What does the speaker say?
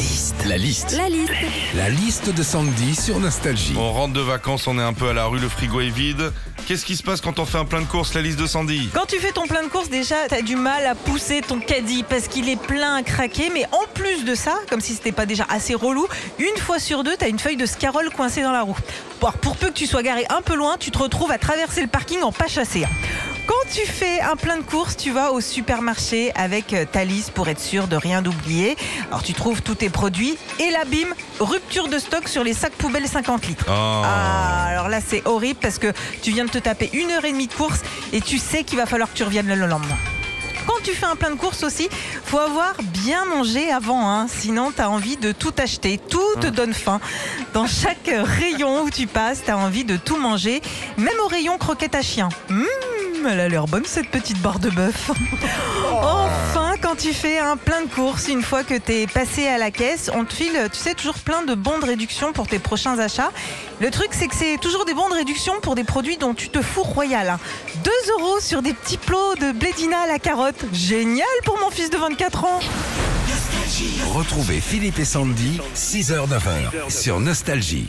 liste. La liste. La liste. La liste de Sandy sur Nostalgie. On rentre de vacances, on est un peu à la rue, le frigo est vide. Qu'est-ce qui se passe quand on fait un plein de courses, la liste de Sandy? Quand tu fais ton plein de courses, déjà, t'as du mal à pousser ton caddie parce qu'il est plein à craquer. Mais en plus de ça, comme si c'était pas déjà assez relou, une fois sur deux, t'as une feuille de scarole coincée dans la roue. Bon, pour peu que tu sois garé un peu loin, tu te retrouves à traverser le parking en pas chassé. Tu fais un plein de courses, tu vas au supermarché avec euh, ta liste pour être sûr de rien oublier. Alors tu trouves tous tes produits et là bim, rupture de stock sur les sacs poubelles 50 litres. Oh. Ah, alors là c'est horrible parce que tu viens de te taper une heure et demie de course et tu sais qu'il va falloir que tu reviennes le lendemain. Quand tu fais un plein de courses aussi, faut avoir bien mangé avant, hein. sinon tu as envie de tout acheter, tout te donne faim. Dans chaque rayon où tu passes, tu as envie de tout manger, même au rayon croquette à chien. Mmh, elle a l'air bonne cette petite barre de bœuf. Enfin, quand tu fais un plein de courses, une fois que tu es passé à la caisse, on te file, tu sais, toujours plein de bons de réduction pour tes prochains achats. Le truc, c'est que c'est toujours des bons de réduction pour des produits dont tu te fous royal. hein. 2 euros sur des petits plots de blédina à la carotte. Génial pour mon fils de 24 ans. Retrouvez Philippe et Sandy, 6h-9h sur Nostalgie.